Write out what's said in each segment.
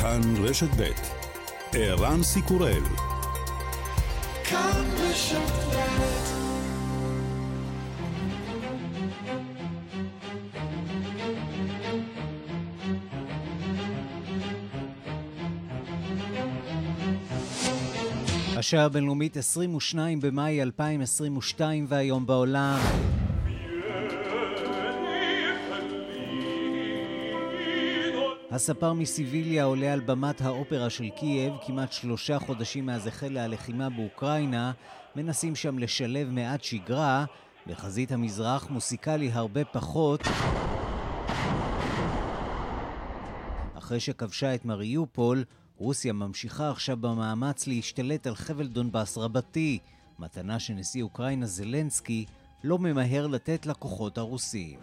כאן רשת ב' ערן סיקורל. כאן רשת השעה הבינלאומית 22 במאי 2022 והיום בעולם הספר מסיביליה עולה על במת האופרה של קייב כמעט שלושה חודשים מאז החלה הלחימה באוקראינה, מנסים שם לשלב מעט שגרה, בחזית המזרח מוסיקלי הרבה פחות. אחרי שכבשה את מריופול, רוסיה ממשיכה עכשיו במאמץ להשתלט על חבל דונבאס רבתי, מתנה שנשיא אוקראינה זלנסקי לא ממהר לתת לכוחות הרוסים.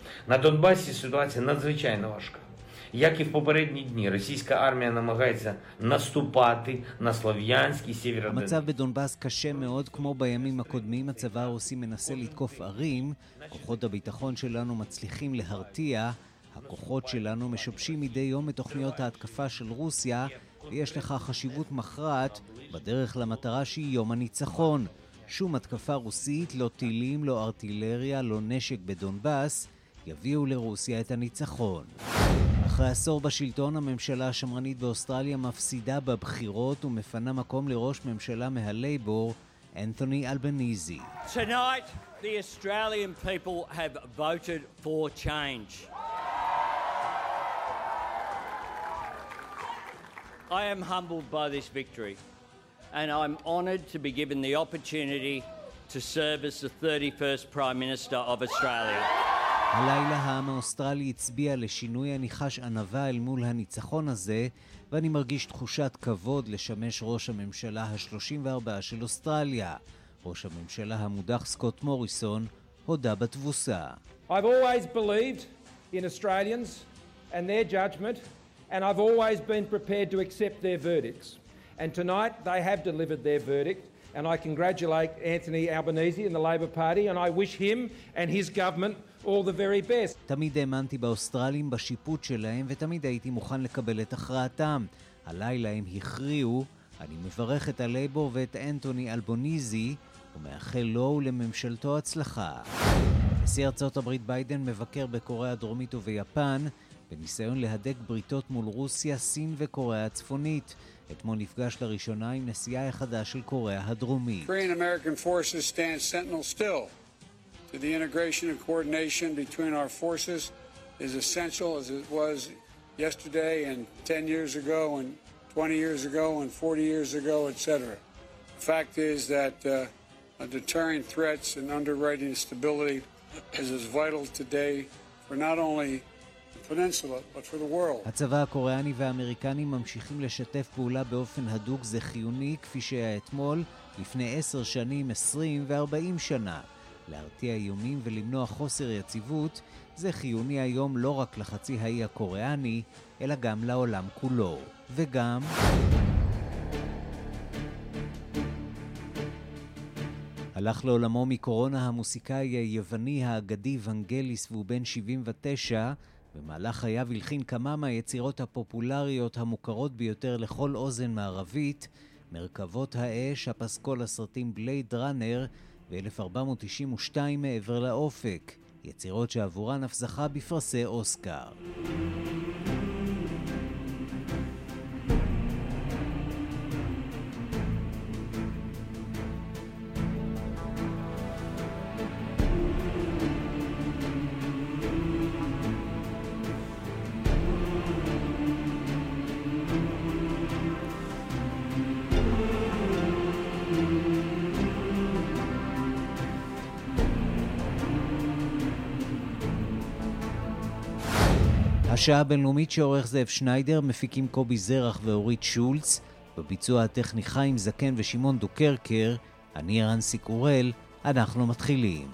На Донбасі ситуація надзвичайно важка. Як і в попередні дні, російська армія намагається наступати на Слов'янськ і Сєвєродонецьк. המצב בדונבאס קשה מאוד, כמו בימים הקודמים. הצבא הרוסי מנסה לתקוף ערים, כוחות הביטחון שלנו מצליחים להרתיע, הכוחות שלנו משבשים מדי יום את תוכניות ההתקפה של רוסיה, ויש לכך חשיבות מכרעת בדרך למטרה שהיא יום הניצחון. שום התקפה רוסית, לא טילים, לא ארטילריה, לא נשק בדונבאס, יביאו לרוסיה את הניצחון. אחרי עשור בשלטון, הממשלה השמרנית באוסטרליה מפסידה בבחירות ומפנה מקום לראש ממשלה מהלייבור, אנתוני אלבניזי. Tonight, the Australian people have voted for change. I am humbled by this victory, and I'm honoured to be given the opportunity to serve as the 31st Prime Minister of Australia. הלילה העם האוסטרלי הצביע לשינוי אני חש ענווה אל מול הניצחון הזה, ואני מרגיש תחושת כבוד לשמש ראש הממשלה ה-34 של אוסטרליה. ראש הממשלה המודח סקוט מוריסון הודה בתבוסה. I've always believed in Australians and their judgment and I've always been prepared to accept their verdicts. And tonight they have delivered their verdict, and I congratulate Anthony Albanese and the Labor Party, and I wish him and his government all the very best. תמיד האמנתי באוסטרלים בשיפוט שלהם, ותמיד הייתי מוכן לקבל את הכרעתם. הלילה הם הכריעו, אני מברך את הלייבור ואת אנטוני אלבוניזי, ומאחל לו ולממשלתו הצלחה. נשיא ארצות הברית ביידן מבקר בקוריאה הדרומית וביפן, בניסיון להדק בריתות מול רוסיה, סין וקוריאה הצפונית. אתמול נפגש לראשונה עם נשיאה החדש של קוריאה הדרומית. To the integration and coordination between our forces is essential as it was yesterday and 10 years ago and 20 years ago and 40 years ago, etc. The fact is that uh, deterring threats and underwriting stability is as vital today for not only הצבא הקוריאני והאמריקני ממשיכים לשתף פעולה באופן הדוק, זה חיוני, כפי שהיה אתמול, לפני עשר שנים, עשרים וארבעים שנה. להרתיע איומים ולמנוע חוסר יציבות, זה חיוני היום לא רק לחצי האי הקוריאני, אלא גם לעולם כולו. וגם... הלך לעולמו מקורונה המוסיקאי היווני האגדי ונגליס והוא בן 79, במהלך חייו הלחין כמה מהיצירות הפופולריות המוכרות ביותר לכל אוזן מערבית, מרכבות האש, הפסקול הסרטים בלייד ראנר ו-1492 מעבר לאופק, יצירות שעבורן אף זכה בפרסי אוסקר. השעה הבינלאומית שעורך זאב שניידר, מפיקים קובי זרח ואורית שולץ, בביצוע הטכני חיים זקן ושמעון דוקרקר, אני רנסי קורל, אנחנו מתחילים.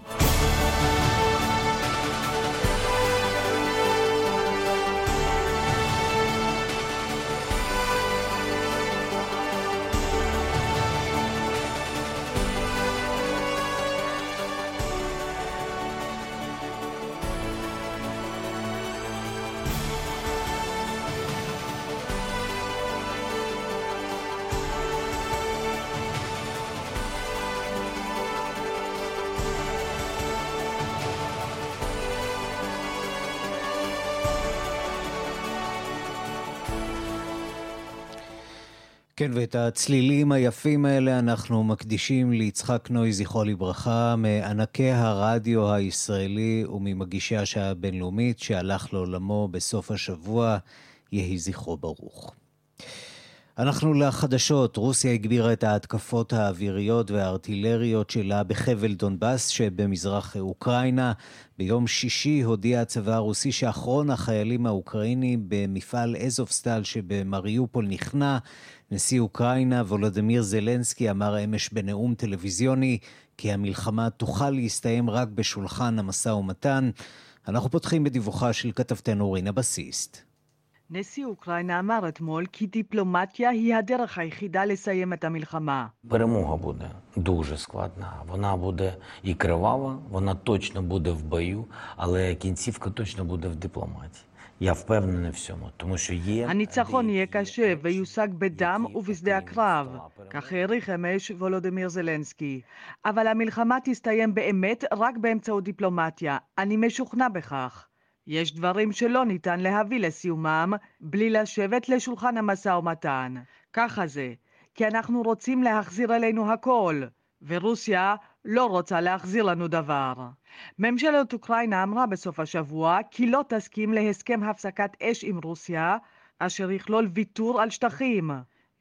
כן, ואת הצלילים היפים האלה אנחנו מקדישים ליצחק נוי, זכרו לברכה, מענקי הרדיו הישראלי וממגישי השעה הבינלאומית שהלך לעולמו בסוף השבוע, יהי זכרו ברוך. אנחנו לחדשות. רוסיה הגבירה את ההתקפות האוויריות והארטילריות שלה בחבל דונבאס שבמזרח אוקראינה. ביום שישי הודיע הצבא הרוסי שאחרון החיילים האוקראינים במפעל אזובסטל שבמריופול נכנע. נשיא אוקראינה וולודמיר זלנסקי אמר אמש בנאום טלוויזיוני כי המלחמה תוכל להסתיים רק בשולחן המשא ומתן. אנחנו פותחים בדיווחה של כתבתנו רינה בסיסט. נשיא אוקראינה אמר אתמול כי דיפלומטיה היא הדרך היחידה לסיים את המלחמה. Перемога буде дуже складна. Вона буде і кривава, вона точно буде в бою, але кінцівка точно буде в дипломатії. Я впевнений в цьому, тому що є... הניצחון יהיה קשה ויושג בדם ובשדה הקרב, כך העריך אמש וולודמיר זלנסקי. אבל המלחמה תסתיים באמת רק באמצעות דיפלומטיה. אני משוכנע בכך. יש דברים שלא ניתן להביא לסיומם בלי לשבת לשולחן המשא ומתן. ככה זה, כי אנחנו רוצים להחזיר אלינו הכל, ורוסיה לא רוצה להחזיר לנו דבר. ממשלת אוקראינה אמרה בסוף השבוע כי לא תסכים להסכם הפסקת אש עם רוסיה, אשר יכלול ויתור על שטחים.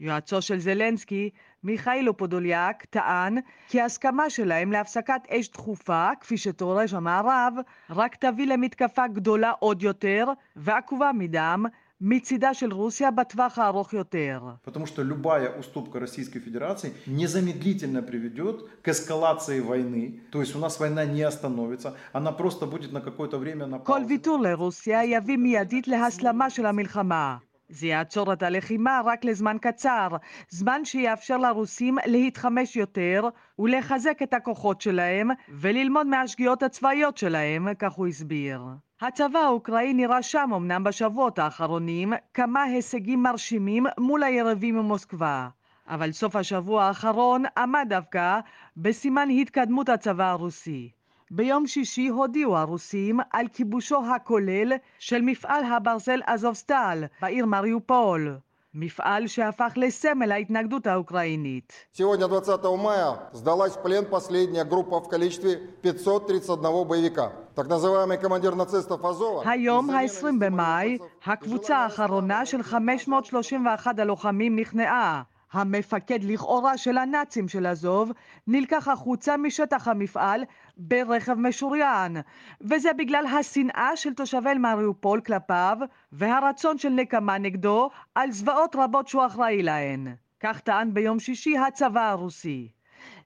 יועצו של זלנסקי, מיכאילו פודוליאק, טען כי ההסכמה שלהם להפסקת אש דחופה, כפי שתורש המערב, רק תביא למתקפה גדולה עוד יותר ועקובה מדם מצידה של רוסיה בטווח הארוך יותר. Потому что любая уступка Российской Федерации незамедлительно приведет к эскалации войны. То есть у нас война не остановится, она просто будет на какое-то время на כל ויתור לרוסיה יביא מיידית להסלמה של המלחמה. זה יעצור את הלחימה רק לזמן קצר, זמן שיאפשר לרוסים להתחמש יותר ולחזק את הכוחות שלהם וללמוד מהשגיאות הצבאיות שלהם, כך הוא הסביר. הצבא האוקראיני רשם אמנם בשבועות האחרונים כמה הישגים מרשימים מול היריבים ממוסקבה. אבל סוף השבוע האחרון עמד דווקא בסימן התקדמות הצבא הרוסי. ביום שישי הודיעו הרוסים על כיבושו הכולל של מפעל הברזל אזובסטל בעיר מריופול. מפעל שהפך לסמל ההתנגדות האוקראינית. Сегодня, 20 мая, сдалась в плен последняя группа в количестве 531 боевика. Так называемый командир нацистов Азова... היום, ה-20 במאי, הקבוצה האחרונה של 531 הלוחמים נכנעה. המפקד לכאורה של הנאצים של עזוב נלקח החוצה משטח המפעל ברכב משוריין, וזה בגלל השנאה של תושבי מריופול כלפיו והרצון של נקמה נגדו על זוועות רבות שהוא אחראי להן. כך טען ביום שישי הצבא הרוסי.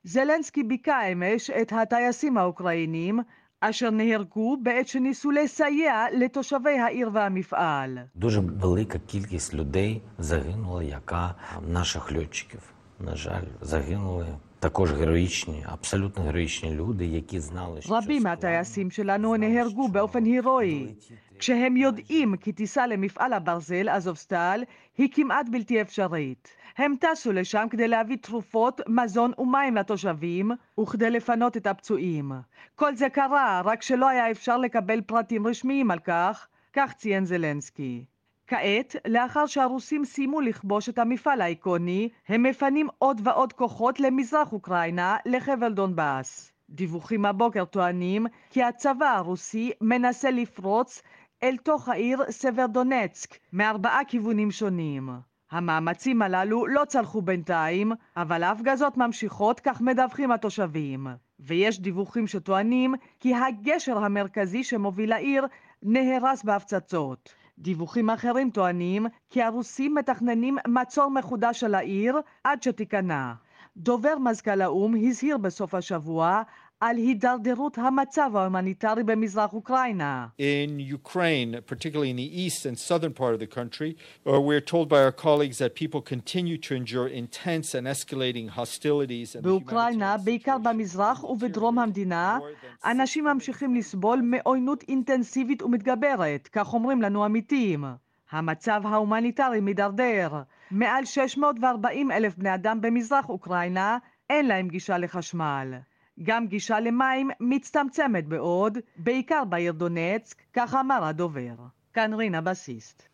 זלנסקי ביכה אמש את הטייסים האוקראינים אשר נהרגו בעת שניסו לסייע לתושבי העיר והמפעל. Дуже велика кількість людей загинула, яка наших льотчиків. На жаль, загинули також героїчні, абсолютно героїчні люди, які знали, що... רבים מהטייסים שלנו נהרגו באופן הירואי, כשהם יודעים כי טיסה למפעל הברזל, אזובסטל, היא כמעט בלתי אפשרית. הם טסו לשם כדי להביא תרופות, מזון ומים לתושבים, וכדי לפנות את הפצועים. כל זה קרה, רק שלא היה אפשר לקבל פרטים רשמיים על כך, כך ציין זלנסקי. כעת, לאחר שהרוסים סיימו לכבוש את המפעל האיקוני, הם מפנים עוד ועוד כוחות למזרח אוקראינה, לחבל דונבאס. דיווחים הבוקר טוענים כי הצבא הרוסי מנסה לפרוץ אל תוך העיר סברדונצק מארבעה כיוונים שונים. המאמצים הללו לא צלחו בינתיים, אבל ההפגזות ממשיכות, כך מדווחים התושבים. ויש דיווחים שטוענים כי הגשר המרכזי שמוביל לעיר נהרס בהפצצות. דיווחים אחרים טוענים כי הרוסים מתכננים מצור מחודש על העיר עד שתיכנע. דובר מזכ"ל האו"ם הזהיר בסוף השבוע על הידרדרות המצב ההומניטרי במזרח אוקראינה. In Ukraine, particularly in the east and southern part of the country, uh, we're told by our colleagues that people continue to endure intense and escalating hostilities. באוקראינה, בעיקר במזרח ובדרום המדינה, אנשים ממשיכים לסבול מעוינות אינטנסיבית ומתגברת, כך אומרים לנו עמיתים. המצב ההומניטרי מידרדר. מעל 640 אלף בני אדם במזרח אוקראינה אין להם גישה לחשמל. גם גישה למים מצטמצמת בעוד, בעיקר בעיר דונצק, כך אמר הדובר. כאן רינה בסיסט.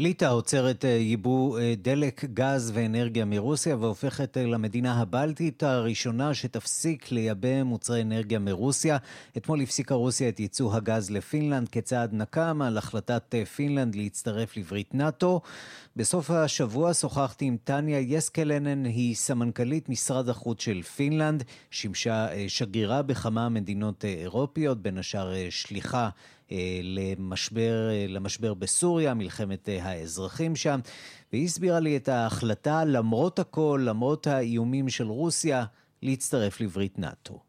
ליטא עוצרת אה, ייבוא אה, דלק, גז ואנרגיה מרוסיה והופכת אה, למדינה הבלטית הראשונה שתפסיק לייבא מוצרי אנרגיה מרוסיה. אתמול הפסיקה רוסיה את ייצוא הגז לפינלנד כצעד נקם על החלטת פינלנד להצטרף לברית נאט"ו. בסוף השבוע שוחחתי עם טניה יסקלנן, היא סמנכ"לית משרד החוץ של פינלנד, שימשה שגרירה בכמה מדינות אירופיות, בין השאר שליחה למשבר, אה, למשבר בסוריה, מלחמת אה, האזרחים שם, והיא הסבירה לי את ההחלטה, למרות הכל, למרות האיומים של רוסיה, להצטרף לברית נאט"ו.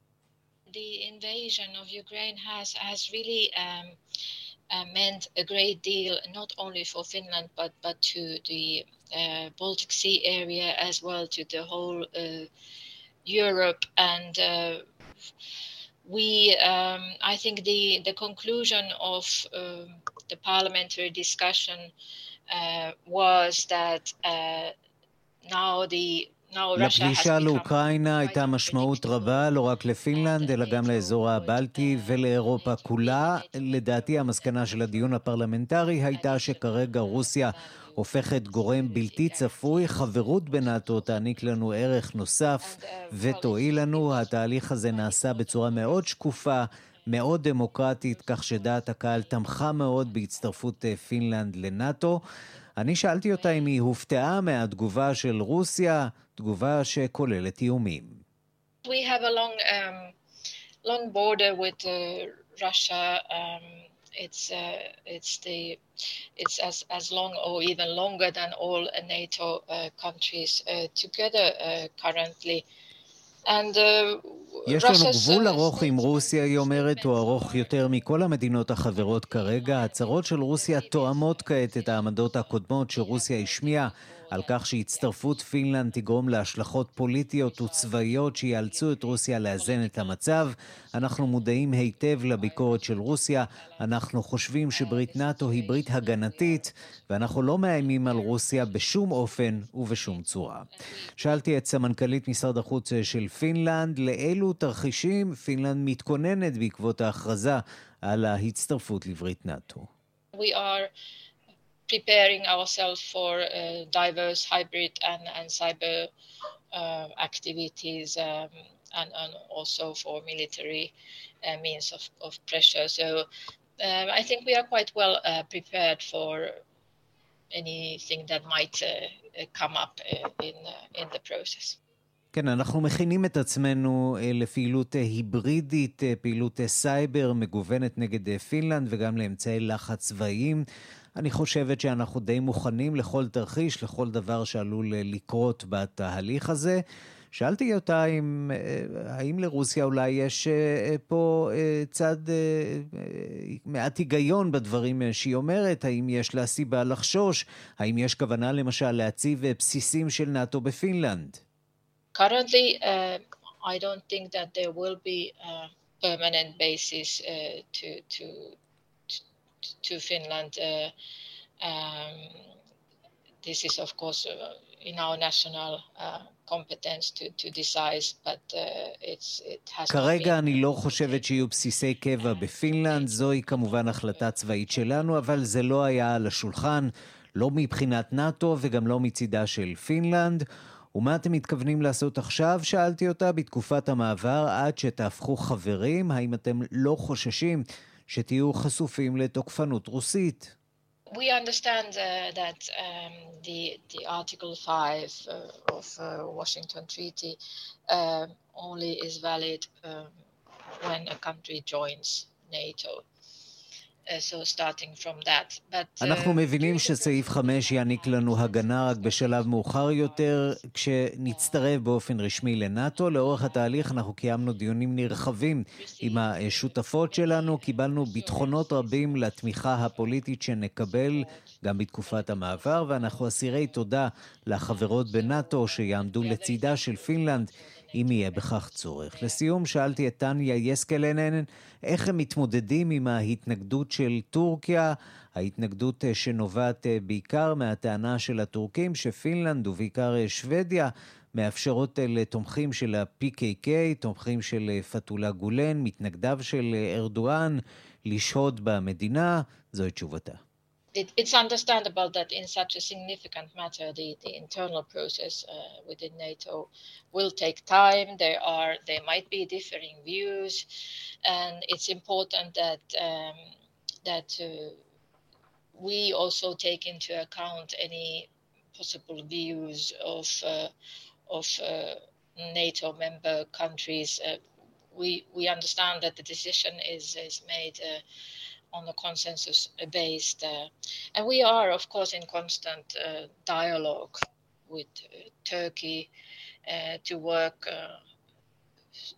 Um, uh, meant a great deal, not only for Finland, but, but to the uh, Baltic Sea area as well, to the whole uh, Europe. And uh, we, um, I think the, the conclusion of uh, the parliamentary discussion uh, was that uh, now the לפלישה לאוקראינה הייתה משמעות רבה לא רק לפינלנד, אלא גם לאזור הבלטי ולאירופה כולה. לדעתי המסקנה של הדיון הפרלמנטרי הייתה שכרגע רוסיה הופכת גורם בלתי צפוי. חברות בנאט"ו תעניק לנו ערך נוסף ותועיל לנו. התהליך הזה נעשה בצורה מאוד שקופה. מאוד דמוקרטית, כך שדעת הקהל תמכה מאוד בהצטרפות אה, פינלנד לנאט"ו. אני שאלתי אותה אם היא הופתעה מהתגובה של רוסיה, תגובה שכוללת איומים. We have a long, um, long border with uh, Russia. Um, it's uh, it's the it's as as long or even longer than all NATO uh, countries uh, together uh, currently. Uh, יש לנו גבול ארוך עם רוסיה, היא אומרת, הוא ארוך יותר מכל המדינות החברות כרגע. ההצהרות של רוסיה תואמות כעת את העמדות הקודמות שרוסיה השמיעה על כך שהצטרפות פינלנד תגרום להשלכות פוליטיות וצבאיות שיאלצו את רוסיה לאזן את המצב. אנחנו מודעים היטב לביקורת של רוסיה, אנחנו חושבים שברית נאט"ו היא ברית הגנתית, ואנחנו לא מאיימים על רוסיה בשום אופן ובשום צורה. שאלתי את סמנכ"לית משרד החוץ של פינלנד, לאילו תרחישים פינלנד מתכוננת בעקבות ההכרזה על ההצטרפות לברית נאט"ו. We are preparing ourselves for uh, diverse hybrid and, and cyber uh, activities um, and, and, also for military uh, means of, of pressure. So um, I think we are quite well uh, prepared for anything that might uh, come up uh, in, in the process. כן, אנחנו מכינים את עצמנו לפעילות היברידית, פעילות סייבר מגוונת נגד פינלנד וגם לאמצעי לחץ צבאיים. אני חושבת שאנחנו די מוכנים לכל תרחיש, לכל דבר שעלול אה, לקרות בתהליך הזה. שאלתי אותה אם, אה, האם לרוסיה אולי יש אה, פה צד מעט היגיון בדברים שהיא אומרת, האם יש לה סיבה לחשוש, האם יש כוונה למשל להציב בסיסים של נאט"ו בפינלנד? Currently, uh, I don't think that there will be a permanent basis uh, to, to to Finland. Uh, um, this is, of course, uh, in our national uh, competence to, to decide, but it's, it has כרגע אני לא חושבת שיהיו בסיסי קבע בפינלנד, זוהי כמובן החלטה צבאית שלנו, אבל זה לא היה על השולחן, לא מבחינת נאט"ו וגם לא מצידה של פינלנד. ומה אתם מתכוונים לעשות עכשיו? שאלתי אותה בתקופת המעבר עד שתהפכו חברים. האם אתם לא חוששים שתהיו חשופים לתוקפנות רוסית. We understand uh, that um, the, the Article 5 uh, of uh, Washington Treaty uh, only is valid um, when a country joins NATO. Uh, אנחנו מבינים שסעיף 5 יעניק לנו הגנה רק בשלב מאוחר יותר, כשנצטרף באופן רשמי לנאט"ו. לאורך התהליך אנחנו קיימנו דיונים נרחבים עם השותפות שלנו, קיבלנו ביטחונות רבים לתמיכה הפוליטית שנקבל גם בתקופת המעבר, ואנחנו אסירי תודה לחברות בנאט"ו שיעמדו לצידה של פינלנד. אם יהיה בכך צורך. לסיום, שאלתי את טניה יסקלנן איך הם מתמודדים עם ההתנגדות של טורקיה, ההתנגדות אה, שנובעת אה, בעיקר מהטענה של הטורקים שפינלנד ובעיקר אה, שוודיה מאפשרות לתומכים של ה-PKK, תומכים של פתולה גולן, מתנגדיו של ארדואן, לשהות במדינה. זוהי תשובתה. It, it's understandable that in such a significant matter, the, the internal process uh, within NATO will take time. There are there might be differing views, and it's important that um, that uh, we also take into account any possible views of uh, of uh, NATO member countries. Uh, we we understand that the decision is is made uh, on a consensus based. Uh, and we are, of course, in constant uh, dialogue with uh, Turkey to work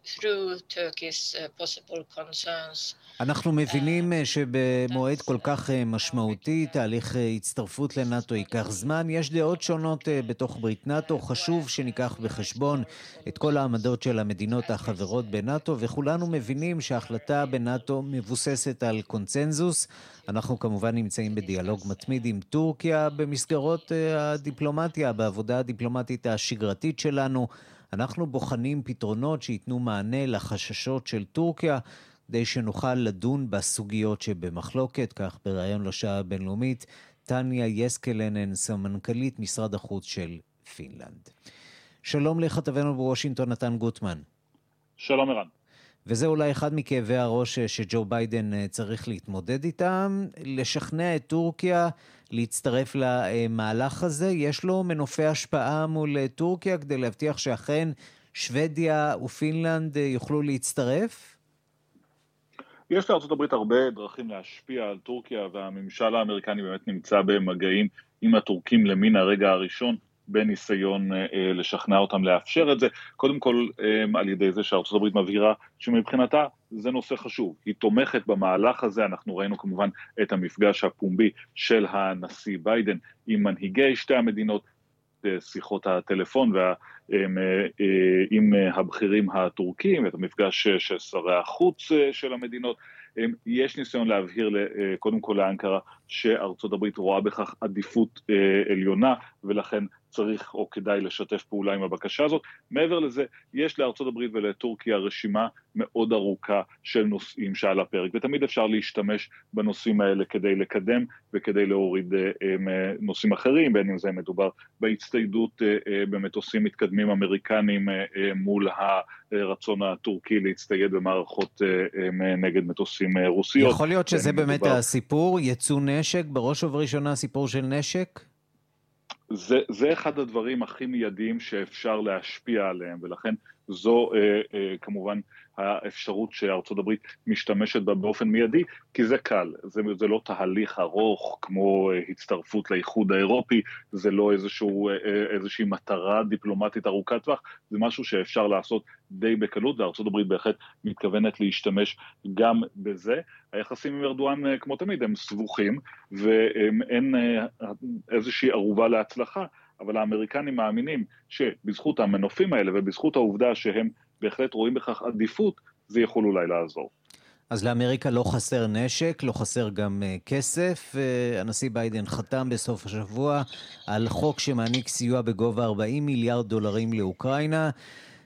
through Turkey's possible concerns. אנחנו מבינים שבמועד כל כך משמעותי, תהליך הצטרפות לנאט"ו ייקח זמן. יש דעות שונות בתוך ברית נאט"ו. חשוב שניקח בחשבון את כל העמדות של המדינות החברות בנאט"ו, וכולנו מבינים שההחלטה בנאט"ו מבוססת על קונצנזוס. אנחנו כמובן נמצאים בדיאלוג מתמיד עם טורקיה במסגרות הדיפלומטיה, בעבודה הדיפלומטית השגרתית שלנו. אנחנו בוחנים פתרונות שייתנו מענה לחששות של טורקיה. כדי שנוכל לדון בסוגיות שבמחלוקת, כך בריאיון לשעה הבינלאומית, טניה יסקלנן, סמנכ"לית משרד החוץ של פינלנד. שלום לכתבנו בוושינגטון, נתן גוטמן. שלום ערן. וזה אולי אחד מכאבי הראש שג'ו ביידן אה, צריך להתמודד איתם, לשכנע את טורקיה להצטרף למהלך הזה. יש לו מנופי השפעה מול אה, טורקיה כדי להבטיח שאכן שוודיה ופינלנד אה, יוכלו להצטרף? יש הברית הרבה דרכים להשפיע על טורקיה והממשל האמריקני באמת נמצא במגעים עם הטורקים למן הרגע הראשון בניסיון אה, אה, לשכנע אותם לאפשר את זה, קודם כל אה, על ידי זה הברית מבהירה שמבחינתה זה נושא חשוב, היא תומכת במהלך הזה, אנחנו ראינו כמובן את המפגש הפומבי של הנשיא ביידן עם מנהיגי שתי המדינות, שיחות הטלפון וה, עם הבכירים הטורקים, את המפגש של שרי החוץ של המדינות, יש ניסיון להבהיר קודם כל לאנקרה שארצות הברית רואה בכך עדיפות עליונה ולכן צריך או כדאי לשתף פעולה עם הבקשה הזאת. מעבר לזה, יש לארצות הברית ולטורקיה רשימה מאוד ארוכה של נושאים שעל הפרק, ותמיד אפשר להשתמש בנושאים האלה כדי לקדם וכדי להוריד אה, אה, נושאים אחרים, בין אם זה מדובר בהצטיידות אה, במטוסים מתקדמים אמריקנים מול הרצון הטורקי להצטייד במערכות נגד מטוסים רוסיות. יכול להיות שזה באמת מדובר... הסיפור, יצוא נשק, בראש ובראשונה סיפור של נשק? זה, זה אחד הדברים הכי מיידיים שאפשר להשפיע עליהם, ולכן זו אה, אה, כמובן האפשרות שארצות הברית משתמשת בה באופן מיידי, כי זה קל, זה, זה לא תהליך ארוך כמו אה, הצטרפות לאיחוד האירופי, זה לא איזשהו, אה, אה, איזושהי מטרה דיפלומטית ארוכת טווח, זה משהו שאפשר לעשות די בקלות, וארצות הברית בהחלט מתכוונת להשתמש גם בזה. היחסים עם ארדואן, אה, כמו תמיד, הם סבוכים, ואין איזושהי ערובה להצלחה. אבל האמריקנים מאמינים שבזכות המנופים האלה ובזכות העובדה שהם בהחלט רואים בכך עדיפות, זה יכול אולי לעזור. אז לאמריקה לא חסר נשק, לא חסר גם uh, כסף. Uh, הנשיא ביידן חתם בסוף השבוע על חוק שמעניק סיוע בגובה 40 מיליארד דולרים לאוקראינה.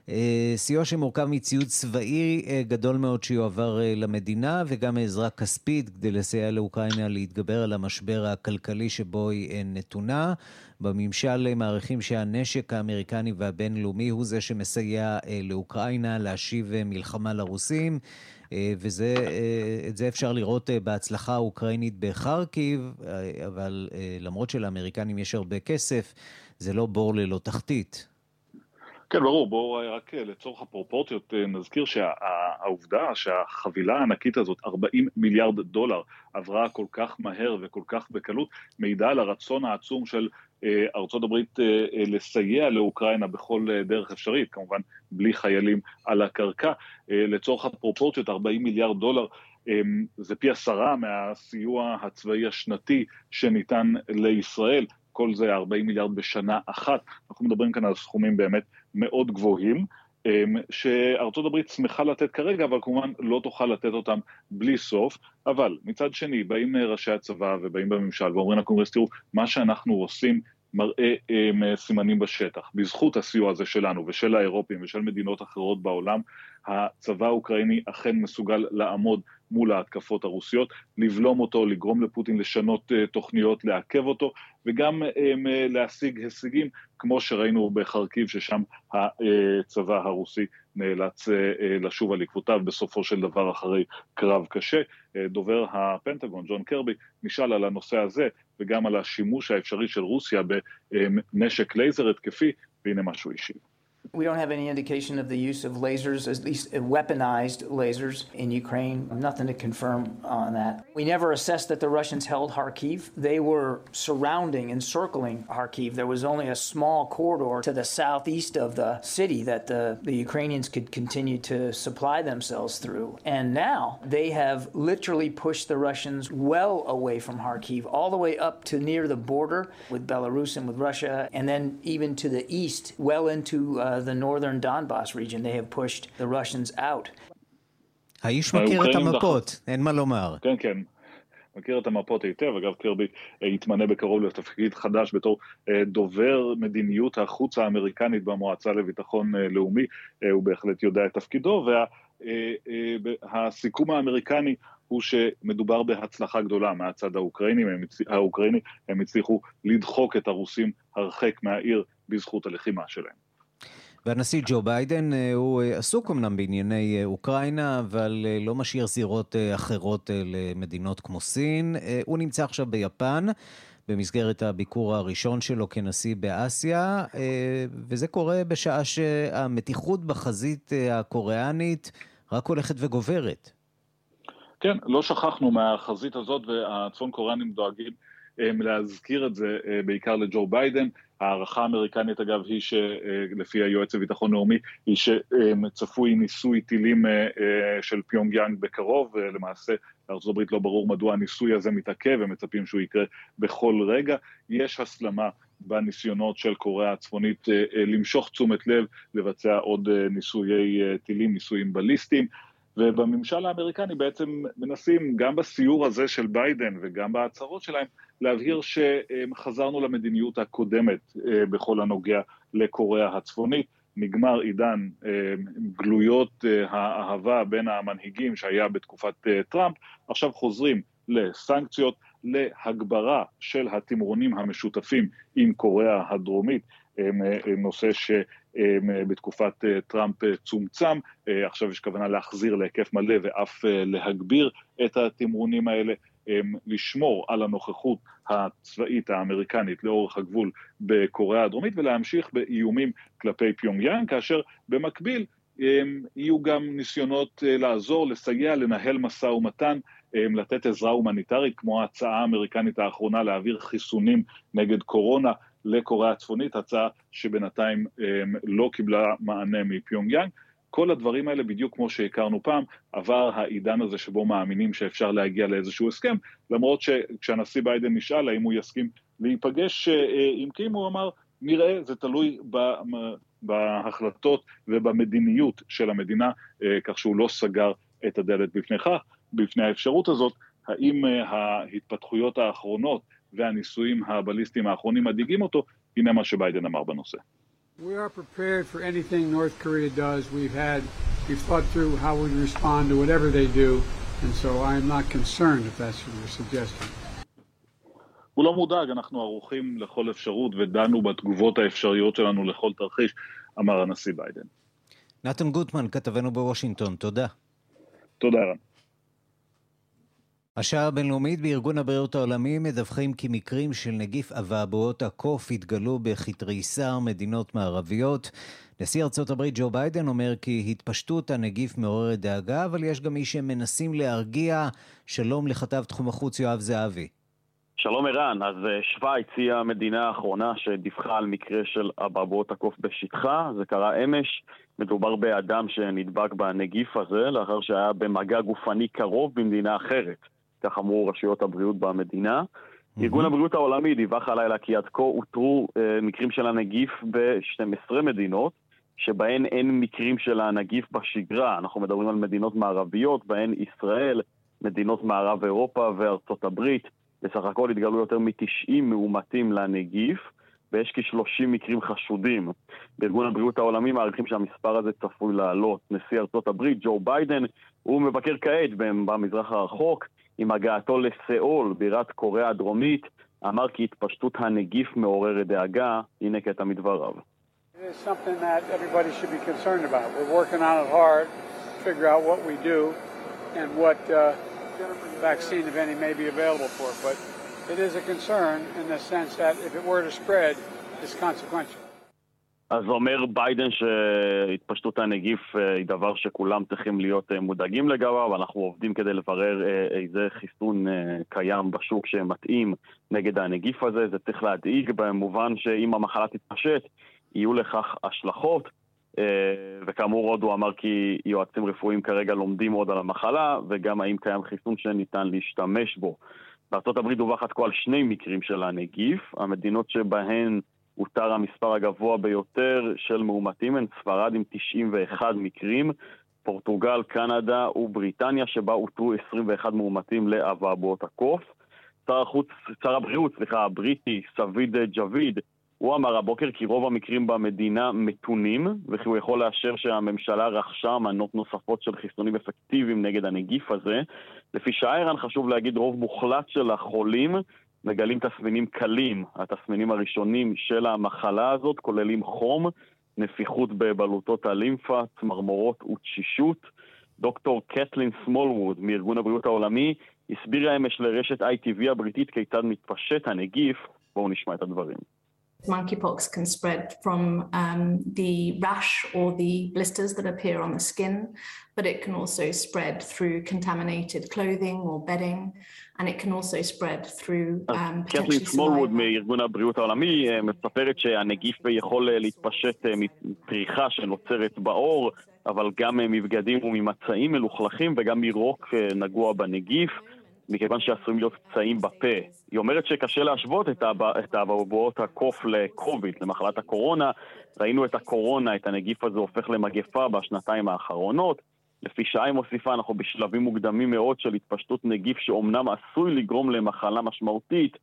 אה, סיוע שמורכב מציוד צבאי אה, גדול מאוד שיועבר אה, למדינה וגם עזרה כספית כדי לסייע לאוקראינה להתגבר על המשבר הכלכלי שבו היא נתונה. בממשל מעריכים שהנשק האמריקני והבינלאומי הוא זה שמסייע לאוקראינה להשיב מלחמה לרוסים. וזה, זה אפשר לראות בהצלחה האוקראינית בחרקיב, אבל למרות שלאמריקנים יש הרבה כסף, זה לא בור ללא תחתית. כן, ברור, בואו רק לצורך הפרופורציות אה, נזכיר שהעובדה שהחבילה הענקית הזאת, 40 מיליארד דולר, עברה כל כך מהר וכל כך בקלות, מעידה על הרצון העצום של אה, ארצות הברית אה, לסייע לאוקראינה בכל דרך אפשרית, כמובן בלי חיילים על הקרקע. לצורך הפרופורציות, 40 מיליארד דולר זה פי עשרה מהסיוע הצבאי השנתי שניתן לישראל. כל זה 40 מיליארד בשנה אחת, אנחנו מדברים כאן על סכומים באמת מאוד גבוהים, אמ, שארצות הברית שמחה לתת כרגע, אבל כמובן לא תוכל לתת אותם בלי סוף. אבל מצד שני, באים ראשי הצבא ובאים בממשל ואומרים לקונגרס, תראו, מה שאנחנו עושים מראה סימנים בשטח. בזכות הסיוע הזה שלנו ושל האירופים ושל מדינות אחרות בעולם, הצבא האוקראיני אכן מסוגל לעמוד מול ההתקפות הרוסיות, לבלום אותו, לגרום לפוטין לשנות uh, תוכניות, לעכב אותו, וגם um, להשיג הישגים, כמו שראינו בחרקיב, ששם הצבא הרוסי נאלץ uh, לשוב על עקבותיו בסופו של דבר אחרי קרב קשה. דובר הפנטגון, ג'ון קרבי, נשאל על הנושא הזה, וגם על השימוש האפשרי של רוסיה בנשק לייזר התקפי, והנה מה שהוא השיב. We don't have any indication of the use of lasers, at least weaponized lasers in Ukraine. Nothing to confirm on that. We never assessed that the Russians held Kharkiv. They were surrounding, encircling Kharkiv. There was only a small corridor to the southeast of the city that the, the Ukrainians could continue to supply themselves through. And now they have literally pushed the Russians well away from Kharkiv, all the way up to near the border with Belarus and with Russia, and then even to the east, well into uh, the northern Donbass region. They have pushed the Russians out. האיש מכיר את המפות, אין מה לומר. כן, כן. מכיר את המפות היטב, אגב קרבי יתמנה בקרוב לתפקיד חדש בתור דובר מדיניות החוץ האמריקנית במועצה לביטחון לאומי, הוא בהחלט יודע את תפקידו, והסיכום האמריקני הוא שמדובר בהצלחה גדולה מהצד האוקראיני, הם, האוקראיני, הם הצליחו לדחוק את הרוסים הרחק מהעיר בזכות הלחימה שלהם. והנשיא ג'ו ביידן אה, הוא אה, עסוק אמנם בענייני אה, אוקראינה, אבל לא משאיר זירות אחרות למדינות כמו סין. הוא נמצא עכשיו ביפן. במסגרת הביקור הראשון שלו כנשיא באסיה, וזה קורה בשעה שהמתיחות בחזית הקוריאנית רק הולכת וגוברת. כן, לא שכחנו מהחזית הזאת, והצפון קוריאנים דואגים להזכיר את זה בעיקר לג'ו ביידן. ההערכה האמריקנית אגב היא שלפי היועץ לביטחון לאומי, היא שצפוי ניסוי טילים אה, אה, של פיונג יאנג בקרוב, ולמעשה לארה"ב לא ברור מדוע הניסוי הזה מתעכב, הם מצפים שהוא יקרה בכל רגע. יש הסלמה בניסיונות של קוריאה הצפונית אה, למשוך תשומת לב, לבצע עוד ניסויי טילים, ניסויים בליסטיים. ובממשל האמריקני בעצם מנסים, גם בסיור הזה של ביידן וגם בהצהרות שלהם, להבהיר שחזרנו למדיניות הקודמת אה, בכל הנוגע לקוריאה הצפונית. נגמר עידן אה, גלויות אה, האהבה בין המנהיגים שהיה בתקופת טראמפ, עכשיו חוזרים לסנקציות, להגברה של התמרונים המשותפים עם קוריאה הדרומית, נושא שבתקופת טראמפ צומצם, עכשיו יש כוונה להחזיר להיקף מלא ואף להגביר את התמרונים האלה. לשמור על הנוכחות הצבאית האמריקנית לאורך הגבול בקוריאה הדרומית ולהמשיך באיומים כלפי פיונג יאנג, כאשר במקביל יהיו גם ניסיונות אה, לעזור, לסייע, לנהל משא ומתן, לתת עזרה הומניטרית, כמו ההצעה האמריקנית האחרונה להעביר חיסונים נגד קורונה לקוריאה הצפונית, הצעה שבינתיים לא קיבלה מענה מפיונג יאנג. כל הדברים האלה, בדיוק כמו שהכרנו פעם, עבר העידן הזה שבו מאמינים שאפשר להגיע לאיזשהו הסכם, למרות שכשהנשיא ביידן נשאל האם הוא יסכים להיפגש אה, עם קים, הוא אמר, נראה, זה תלוי בהחלטות ובמדיניות של המדינה, אה, כך שהוא לא סגר את הדלת בפני כך, בפני האפשרות הזאת, האם אה, ההתפתחויות האחרונות והניסויים הבליסטיים האחרונים מדאיגים אותו, הנה מה שביידן אמר בנושא. We are prepared for anything North Korea does. We've had, we've thought through how we respond to whatever they do, and so I'm not concerned if that's what you're suggesting. הוא לא מודאג, אנחנו ערוכים לכל אפשרות ודנו בתגובות האפשריות שלנו לכל תרחיש, אמר הנשיא ביידן. נתן גוטמן, כתבנו בוושינגטון, תודה. תודה, רן. השעה הבינלאומית בארגון הבריאות העולמי מדווחים כי מקרים של נגיף אבעבועות הקוף התגלו בכתריסר מדינות מערביות. נשיא ארצות הברית ג'ו ביידן אומר כי התפשטות הנגיף מעוררת דאגה, אבל יש גם מי שמנסים להרגיע. שלום לכתב תחום החוץ יואב זהבי. שלום ערן, אז אה, שווייץ היא המדינה האחרונה שדיווחה על מקרה של אבעבועות הקוף בשטחה, זה קרה אמש, מדובר באדם שנדבק בנגיף הזה לאחר שהיה במגע גופני קרוב במדינה אחרת. כך אמרו רשויות הבריאות במדינה. Mm-hmm. ארגון הבריאות העולמי דיווח הלילה כי עד כה אותרו אה, מקרים של הנגיף ב-12 מדינות, שבהן אין מקרים של הנגיף בשגרה. אנחנו מדברים על מדינות מערביות, בהן ישראל, מדינות מערב אירופה וארצות הברית. בסך הכל התגלו יותר מ-90 מאומתים לנגיף. ויש כ-30 מקרים חשודים. בארגון הבריאות העולמי מעריכים שהמספר הזה צפוי לעלות. נשיא ארצות הברית, ג'ו ביידן, הוא מבקר כעת במזרח הרחוק, עם הגעתו לסאול, בירת קוריאה הדרומית, אמר כי התפשטות הנגיף מעוררת דאגה, הנה קטע מדבריו. It is uh, a concern in the sense that if it were to spread, it's consequential. אז אומר ביידן שהתפשטות הנגיף היא דבר שכולם צריכים להיות מודאגים לגביו, אנחנו עובדים כדי לברר איזה חיסון קיים בשוק שמתאים נגד הנגיף הזה, זה צריך להדאיג במובן שאם המחלה תתפשט יהיו לכך השלכות, וכאמור עוד הוא אמר כי יועצים רפואיים כרגע לומדים עוד על המחלה, וגם האם קיים חיסון שניתן להשתמש בו. בארה"ב דווח עד כה על שני מקרים של הנגיף, המדינות שבהן הותר המספר הגבוה ביותר של מאומתים הן ספרד עם 91 מקרים, פורטוגל, קנדה ובריטניה שבה אותרו 21 מאומתים לאבעבועות הקוף. שר החוץ, שר הבריאות, סליחה, הבריטי, סביד ג'ביד, הוא אמר הבוקר כי רוב המקרים במדינה מתונים, וכי הוא יכול לאשר שהממשלה רכשה מנות נוספות של חיסונים אפקטיביים נגד הנגיף הזה. לפי שיירן חשוב להגיד רוב מוחלט של החולים מגלים תסמינים קלים. התסמינים הראשונים של המחלה הזאת כוללים חום, נפיחות בבלוטות הלימפה, צמרמורות ותשישות. דוקטור קטלין סמולווד מארגון הבריאות העולמי הסבירה אמש לרשת ITV הבריטית כיצד מתפשט הנגיף. בואו נשמע את הדברים. Monkeypox can spread from um, the rash or the blisters that appear on the skin, but it can also spread through contaminated clothing or bedding, and it can also spread through um, קטלין סמולווד מארגון הבריאות העולמי מספרת שהנגיף יכול להתפשט מפריחה שנוצרת בעור, אבל גם מבגדים וממצעים מלוכלכים וגם מרוק נגוע בנגיף. מכיוון שעשויים להיות פצעים בפה. היא אומרת שקשה להשוות את אבעבועות הקוף לקוביד, למחלת הקורונה. ראינו את הקורונה, את הנגיף הזה הופך למגפה בשנתיים האחרונות. לפי שעה מוסיפה, אנחנו בשלבים מוקדמים מאוד של התפשטות נגיף שאומנם עשוי לגרום למחלה משמעותית,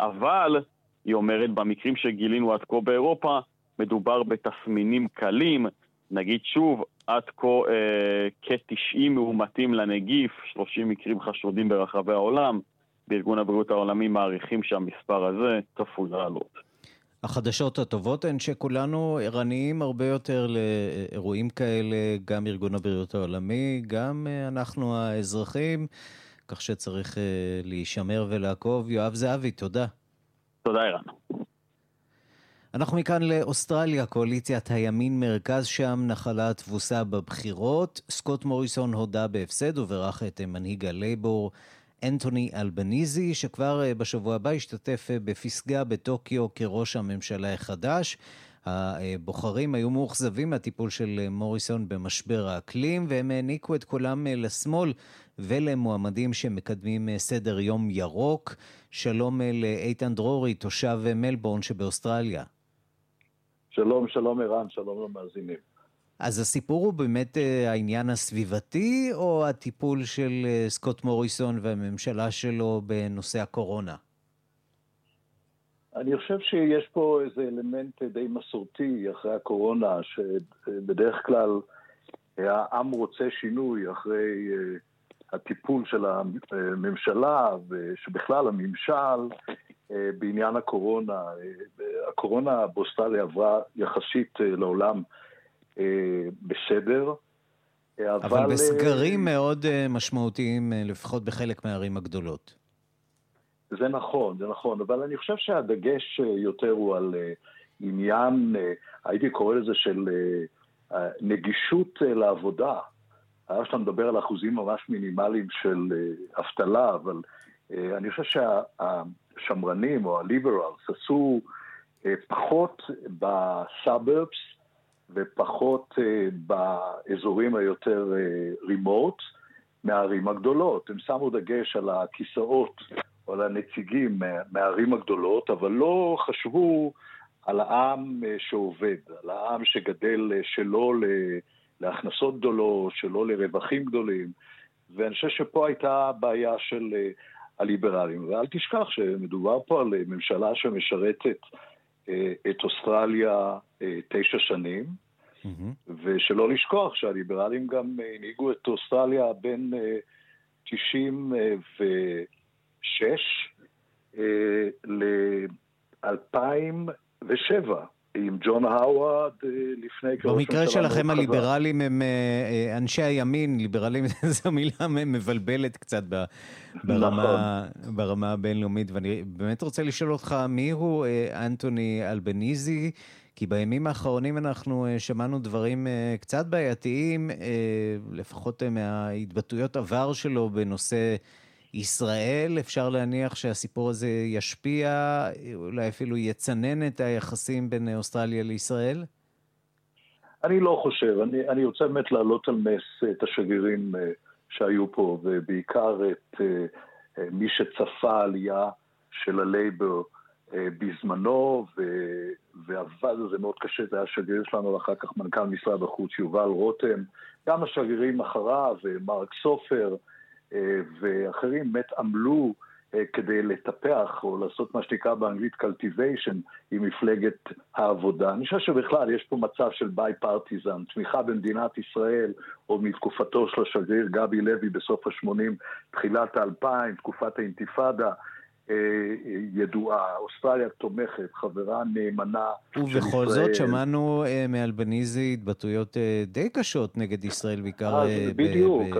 אבל, היא אומרת, במקרים שגילינו עד כה באירופה, מדובר בתסמינים קלים, נגיד שוב, עד כה אה, כ-90 מאומתים לנגיף, 30 מקרים חשודים ברחבי העולם. בארגון הבריאות העולמי מעריכים שהמספר הזה צפוי לעלות. החדשות הטובות הן שכולנו ערניים הרבה יותר לאירועים כאלה, גם ארגון הבריאות העולמי, גם אה, אנחנו האזרחים, כך שצריך אה, להישמר ולעקוב. יואב זהבי, תודה. תודה, ערן. אנחנו מכאן לאוסטרליה, קואליציית הימין מרכז שם נחלה תבוסה בבחירות. סקוט מוריסון הודה בהפסד וברך את מנהיג הלייבור אנטוני אלבניזי, שכבר אה, בשבוע הבא ישתתף אה, בפסגה בטוקיו כראש הממשלה החדש. הבוחרים היו מאוכזבים מהטיפול של אה, מוריסון במשבר האקלים, והם העניקו את קולם לשמאל ולמועמדים שמקדמים סדר יום ירוק. שלום לאיתן דרורי, תושב מלבורן שבאוסטרליה. שלום, שלום ערן, שלום למאזינים. אז הסיפור הוא באמת אה, העניין הסביבתי, או הטיפול של אה, סקוט מוריסון והממשלה שלו בנושא הקורונה? אני חושב שיש פה איזה אלמנט די מסורתי אחרי הקורונה, שבדרך כלל העם רוצה שינוי אחרי אה, הטיפול של הממשלה, ושבכלל הממשל אה, בעניין הקורונה. אה, הקורונה באוסטרליה עברה יחסית אה, לעולם בסדר. אבל, אבל בסגרים מאוד משמעותיים, לפחות בחלק מהערים הגדולות. זה נכון, זה נכון, אבל אני חושב שהדגש יותר הוא על עניין, הייתי קורא לזה של נגישות לעבודה. היה שאתה מדבר על אחוזים ממש מינימליים של אבטלה, אבל אני חושב שה... השמרנים או הליברלס עשו אה, פחות בסאברבס ופחות אה, באזורים היותר רימוט אה, מהערים הגדולות. הם שמו דגש על הכיסאות או על הנציגים מהערים הגדולות, אבל לא חשבו על העם שעובד, על העם שגדל שלא להכנסות גדולות, שלא לרווחים גדולים. ואני חושב שפה הייתה בעיה של הליברליים. ואל תשכח שמדובר פה על ממשלה שמשרתת את אוסטרליה תשע שנים, mm-hmm. ושלא לשכוח שהליברלים גם הנהיגו את אוסטרליה בין 96 ל-2007. עם ג'ון האווארד אה, לפני כראש ממשלה במקרה שלכם הליברלים הם אה, אה, אנשי הימין, ליברלים זו מילה מבלבלת קצת ברמה, נכון. ברמה הבינלאומית, ואני באמת רוצה לשאול אותך, מי הוא אנטוני אלבניזי? כי בימים האחרונים אנחנו שמענו דברים קצת בעייתיים, לפחות מההתבטאויות עבר שלו בנושא ישראל, אפשר להניח שהסיפור הזה ישפיע, אולי אפילו יצנן את היחסים בין אוסטרליה לישראל? אני לא חושב. אני, אני רוצה באמת להעלות על נס את השגרירים אה, שהיו פה, ובעיקר את אה, אה, מי שצפה עלייה של הלייבר בזמנו, ו... ועבד על זה מאוד קשה, זה היה השגריר שלנו, ואחר כך מנכ"ל משרד החוץ יובל רותם, גם השגרירים אחריו, מרק סופר, ואחרים באמת עמלו אה, כדי לטפח או לעשות מה שנקרא באנגלית cultivation עם מפלגת העבודה. אני חושב שבכלל יש פה מצב של bipartisan, תמיכה במדינת ישראל, או מתקופתו של השגריר גבי לוי בסוף ה-80, תחילת ה-2000, תקופת האינתיפאדה. אה, ידועה, אוסטרליה תומכת, חברה נאמנה של ישראל. ובכל זאת שמענו מאלבניזי התבטאויות די קשות נגד ישראל, בעיקר... בדיוק,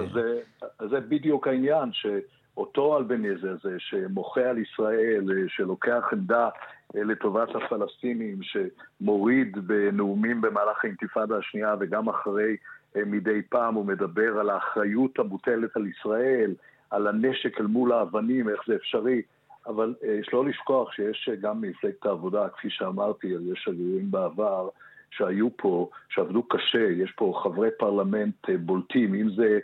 אז זה בדיוק העניין, שאותו אלבניזי הזה שמוחה על ישראל, שלוקח עמדה לטובת הפלסטינים, שמוריד בנאומים במהלך האינתיפאדה השנייה וגם אחרי מדי פעם הוא מדבר על האחריות המוטלת על ישראל, על הנשק אל מול האבנים, איך זה אפשרי. אבל יש לא לשכוח שיש גם מפלגת העבודה, כפי שאמרתי, יש שגרירים בעבר שהיו פה, שעבדו קשה, יש פה חברי פרלמנט בולטים, אם זה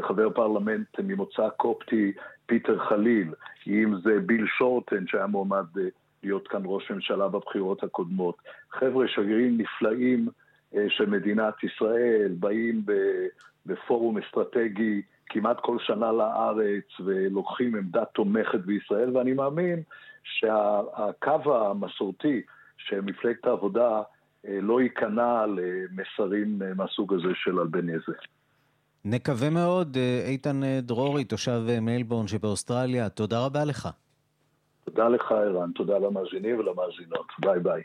חבר פרלמנט ממוצא קופטי, פיטר חליל, אם זה ביל שורטן שהיה מועמד אה, להיות כאן ראש ממשלה בבחירות הקודמות. חבר'ה, שגרירים נפלאים אה, של מדינת ישראל, באים בפורום אסטרטגי כמעט כל שנה לארץ ולוקחים עמדה תומכת בישראל, ואני מאמין שהקו המסורתי שמפלגת העבודה אה, לא ייכנע למסרים מהסוג הזה של אלבניזם. נקווה מאוד, אה, איתן אה, דרורי, תושב אה, מלבורן שבאוסטרליה, תודה רבה לך. תודה לך, ערן, תודה למאזינים ולמאזינות. ביי ביי.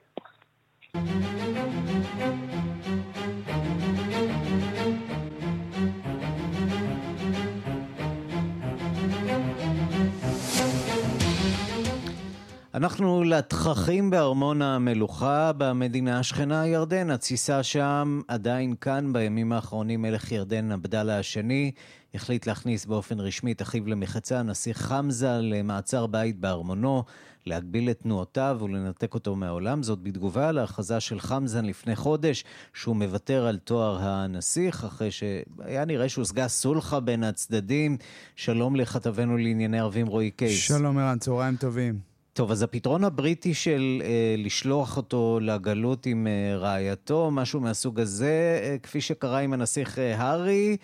אנחנו לתככים בארמון המלוכה במדינה השכנה ירדן. התסיסה שם עדיין כאן. בימים האחרונים מלך ירדן עבדאללה השני החליט להכניס באופן רשמי את אחיו למחצה, הנסיך חמזה, למעצר בית בארמונו, להגביל את תנועותיו ולנתק אותו מהעולם. זאת בתגובה להכרזה של חמזן לפני חודש, שהוא מוותר על תואר הנסיך, אחרי שהיה נראה שהושגה סולחה בין הצדדים. שלום לכתבנו לענייני ערבים רועי קייס. שלום ערן, צהריים טובים. טוב, אז הפתרון הבריטי של אה, לשלוח אותו לגלות עם אה, רעייתו, משהו מהסוג הזה, אה, כפי שקרה עם הנסיך אה, הארי,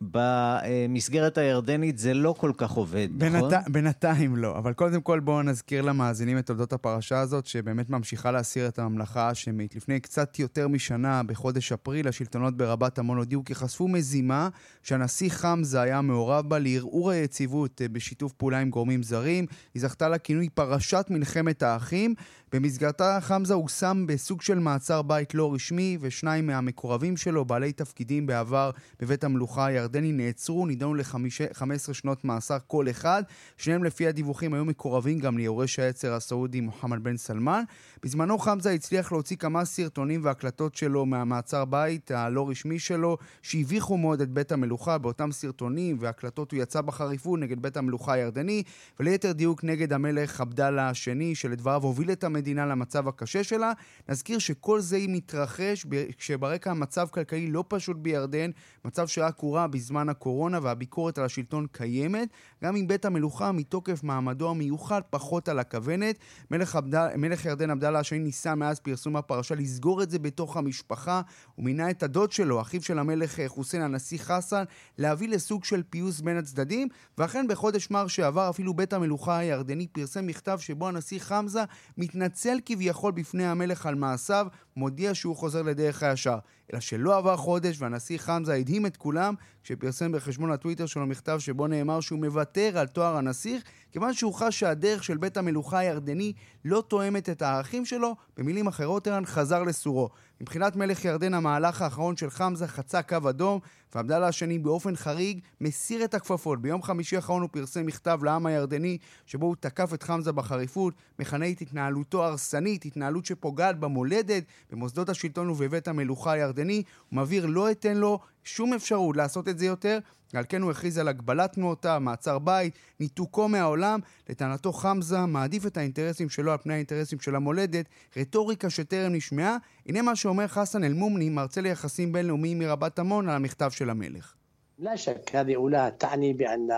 במסגרת הירדנית זה לא כל כך עובד, בנת... נכון? בינתיים לא, אבל קודם כל בואו נזכיר למאזינים את תולדות הפרשה הזאת, שבאמת ממשיכה להסיר את הממלכה האשמית. לפני קצת יותר משנה, בחודש אפריל, השלטונות ברבת עמון הודיעו כי חשפו מזימה שהנשיא חמזה היה מעורב בה לערעור היציבות אה, בשיתוף פעולה עם גורמים זרים. היא זכתה לכינוי פרשת מלחמת האחים, במסגרתה חמזה הושם בסוג של מעצר בית לא רשמי, ושניים מהמקורבים שלו, בעלי תפקידים בעבר בבית המלוכה הירדני, נעצרו, נידונו ל-15 שנות מאסר כל אחד. שניהם לפי הדיווחים היו מקורבים גם ליורש העצר הסעודי מוחמד בן סלמן. בזמנו חמזה הצליח להוציא כמה סרטונים והקלטות שלו מהמעצר בית הלא רשמי שלו, שהביכו מאוד את בית המלוכה. באותם סרטונים והקלטות הוא יצא בחריפות נגד בית המלוכה הירדני, וליתר דיוק נגד המלך עבדאללה השני, שלדבריו הוביל את המדינה המדינה למצב הקשה שלה. נזכיר שכל זה מתרחש כשברקע המצב כלכלי לא פשוט בירדן, מצב שהיה קורה בזמן הקורונה והביקורת על השלטון קיימת, גם אם בית המלוכה מתוקף מעמדו המיוחד פחות על הכוונת. מלך, עבד... מלך ירדן עבדאללה השני ניסה מאז פרסום הפרשה לסגור את זה בתוך המשפחה, הוא מינה את הדוד שלו, אחיו של המלך אה, חוסיין, הנשיא חסן, להביא לסוג של פיוס בין הצדדים, ואכן בחודש מר שעבר אפילו בית המלוכה הירדני פרסם מכתב שבו הנשיא חמזה מתנצל כביכול בפני המלך על מעשיו, מודיע שהוא חוזר לדרך הישר. אלא שלא עבר חודש והנשיא חמזה הדהים את כולם כשפרסם בחשבון הטוויטר שלו מכתב שבו נאמר שהוא מוותר על תואר הנסיך כיוון שהוא חש שהדרך של בית המלוכה הירדני לא תואמת את הערכים שלו, במילים אחרות ערן חזר לסורו. מבחינת מלך ירדן המהלך האחרון של חמזה חצה קו אדום ועבדאללה השני באופן חריג מסיר את הכפפות. ביום חמישי האחרון הוא פרסם מכתב לעם הירדני שבו הוא תקף את חמזה בחריפות, מכנה את התנהלותו הרסנית, התנהלות שפוגעת במולדת, במוסדות השלטון ובבית המלוכה הירדני. הוא מבהיר לא אתן לו שום אפשרות לעשות את זה יותר, על כן הוא הכריז על הגבלת תנועותיו, מעצר בית, ניתוקו מהעולם. לטענתו חמזה מעדיף את האינטרסים שלו על פני האינטרסים של המולדת, רטוריקה שטרם נשמעה. הנה מה שאומר חסן אל-מומני, מרצה ליחסים בינלאומיים מרבת עמון, על המכתב של המלך. لا شك هذه أولها تعني بأن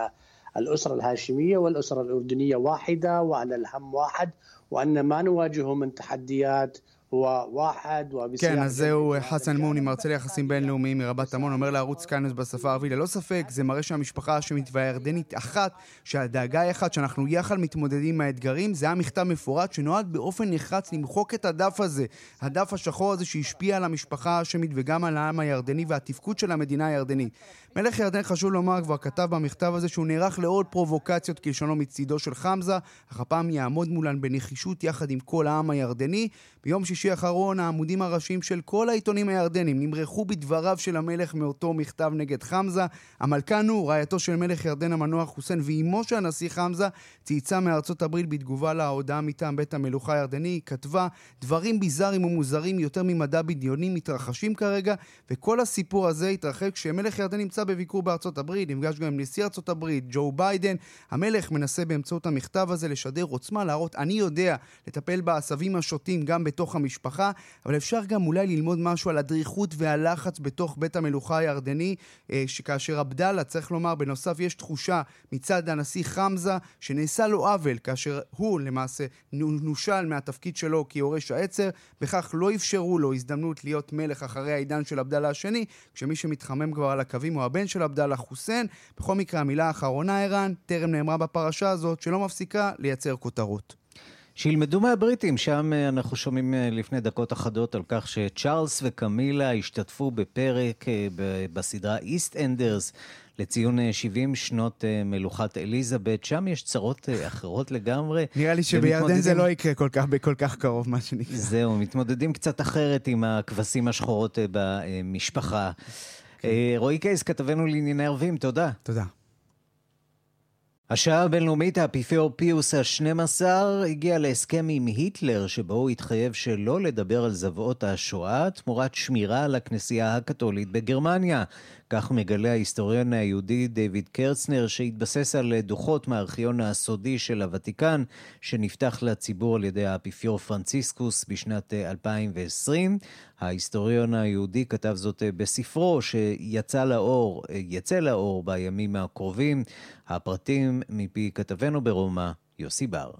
الأسرة الهاشمية والأسرة الأردنية واحدة وأن الهم واحد وأن ما نواجهه من تحديات כן, אז זהו חסן מוני, מרצה ליחסים בינלאומיים מרבת עמון, אומר לערוץ קיינוס בשפה הערבית, ללא ספק, זה מראה שהמשפחה ההאשמית והירדנית אחת, שהדאגה היא אחת, שאנחנו יחד מתמודדים עם האתגרים, זה היה מכתב מפורט שנועד באופן נחרץ למחוק את הדף הזה, הדף השחור הזה שהשפיע על המשפחה ההאשמית וגם על העם הירדני והתפקוד של המדינה הירדנית. מלך ירדן, חשוב לומר, כבר כתב במכתב הזה שהוא נערך לעוד פרובוקציות כלשונו מצידו של חמזה, אך הפעם יעמוד מולן בנחישות יחד עם כל העם הירדני. ביום שישי האחרון העמודים הראשיים של כל העיתונים הירדנים נמרחו בדבריו של המלך מאותו מכתב נגד חמזה. המלכה נור, רעייתו של מלך ירדן המנוח חוסיין ואימו של הנשיא חמזה, צייצה מארצות הברית בתגובה להודעה מטעם בית המלוכה הירדני, היא כתבה דברים ביזאריים ומוזרים יותר ממדע בדיוני מתרחשים כרגע, וכל הסיפור הזה התרחק כשמלך ירדן נמצא בביקור בארצות הברית, נפגש גם עם נשיא ארצות הברית, ג'ו ביידן. המלך מנסה באמצעות המכתב הזה לשדר עוצמה, להראות, אני יודע לטפל בעשבים השוטים גם בתוך המשפחה, אבל אפשר גם אולי ללמוד משהו על הדריכות והלחץ בתוך בית המלוכה הירדני, אה, שכאשר עבדאללה, צריך לומר, בנוסף יש תחושה מצד הנשיא חמזה שנעשה לו עוול, כאשר הוא למעשה נושל מהתפקיד שלו כיורש העצר, בכך לא אפשרו לו הזדמנות להיות מלך אחרי העידן של עבדאללה השני, כשמי שמתחמם כבר על הקווים הוא הבן של עבדאללה חוסיין. בכל מקרה, המילה האחרונה, ערן, טרם נאמרה בפרשה הזאת, שלא מפסיקה לייצר כותרות. שילמדו מהבריטים, שם אה, אנחנו שומעים אה, לפני דקות אחדות על כך שצ'ארלס וקמילה השתתפו בפרק אה, בסדרה איסט אנדרס לציון 70 שנות מלוכת אליזבת. שם יש צרות אחרות לגמרי. נראה לי שבירדן זה לא יקרה כל כך בכל כך קרוב, מה שנקרא. זהו, מתמודדים קצת אחרת עם הכבשים השחורות במשפחה. כן. רועי קייס, כתבנו לענייני ערבים, תודה. תודה. השעה הבינלאומית, האפיפיור פיוס ה-12 הגיע להסכם עם היטלר שבו הוא התחייב שלא לדבר על זוועות השואה תמורת שמירה על הכנסייה הקתולית בגרמניה. כך מגלה ההיסטוריון היהודי דיוויד קרצנר, שהתבסס על דוחות מהארכיון הסודי של הוותיקן, שנפתח לציבור על ידי האפיפיור פרנציסקוס בשנת 2020. ההיסטוריון היהודי כתב זאת בספרו, שיצא לאור, יצא לאור בימים הקרובים. הפרטים מפי כתבנו ברומא, יוסי בר.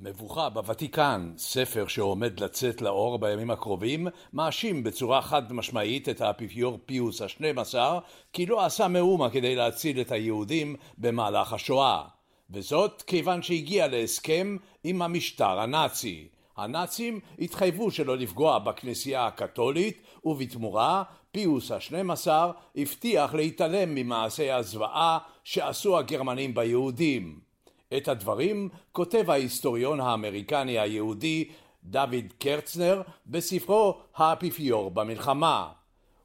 מבוכה בוותיקן, ספר שעומד לצאת לאור בימים הקרובים, מאשים בצורה חד משמעית את האפיפיור פיוס השנים עשר כי לא עשה מאומה כדי להציל את היהודים במהלך השואה. וזאת כיוון שהגיע להסכם עם המשטר הנאצי. הנאצים התחייבו שלא לפגוע בכנסייה הקתולית, ובתמורה פיוס השנים עשר הבטיח להתעלם ממעשי הזוועה שעשו הגרמנים ביהודים. את הדברים כותב ההיסטוריון האמריקני היהודי דוד קרצנר בספרו האפיפיור במלחמה.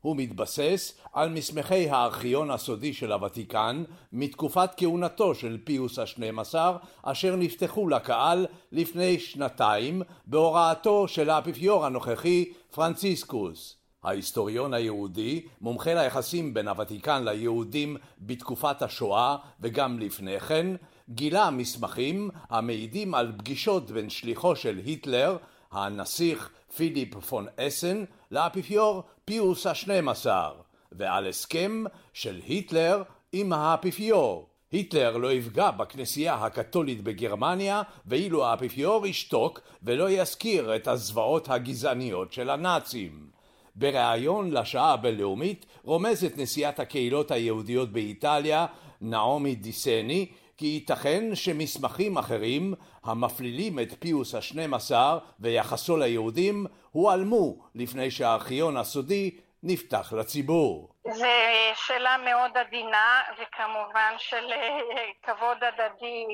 הוא מתבסס על מסמכי הארכיון הסודי של הוותיקן מתקופת כהונתו של פיוס השנים עשר אשר נפתחו לקהל לפני שנתיים בהוראתו של האפיפיור הנוכחי פרנציסקוס. ההיסטוריון היהודי, מומחה ליחסים בין הוותיקן ליהודים בתקופת השואה וגם לפני כן, גילה מסמכים המעידים על פגישות בין שליחו של היטלר, הנסיך פיליפ פון אסן, לאפיפיור פיוס השנים עשר, ועל הסכם של היטלר עם האפיפיור. היטלר לא יפגע בכנסייה הקתולית בגרמניה, ואילו האפיפיור ישתוק ולא יזכיר את הזוועות הגזעניות של הנאצים. בריאיון לשעה הבינלאומית רומזת נשיאת הקהילות היהודיות באיטליה, נעמי דיסני, כי ייתכן שמסמכים אחרים המפלילים את פיוס השנים עשר ויחסו ליהודים הועלמו לפני שהארכיון הסודי נפתח לציבור. זו שאלה מאוד עדינה וכמובן של אה, כבוד הדדי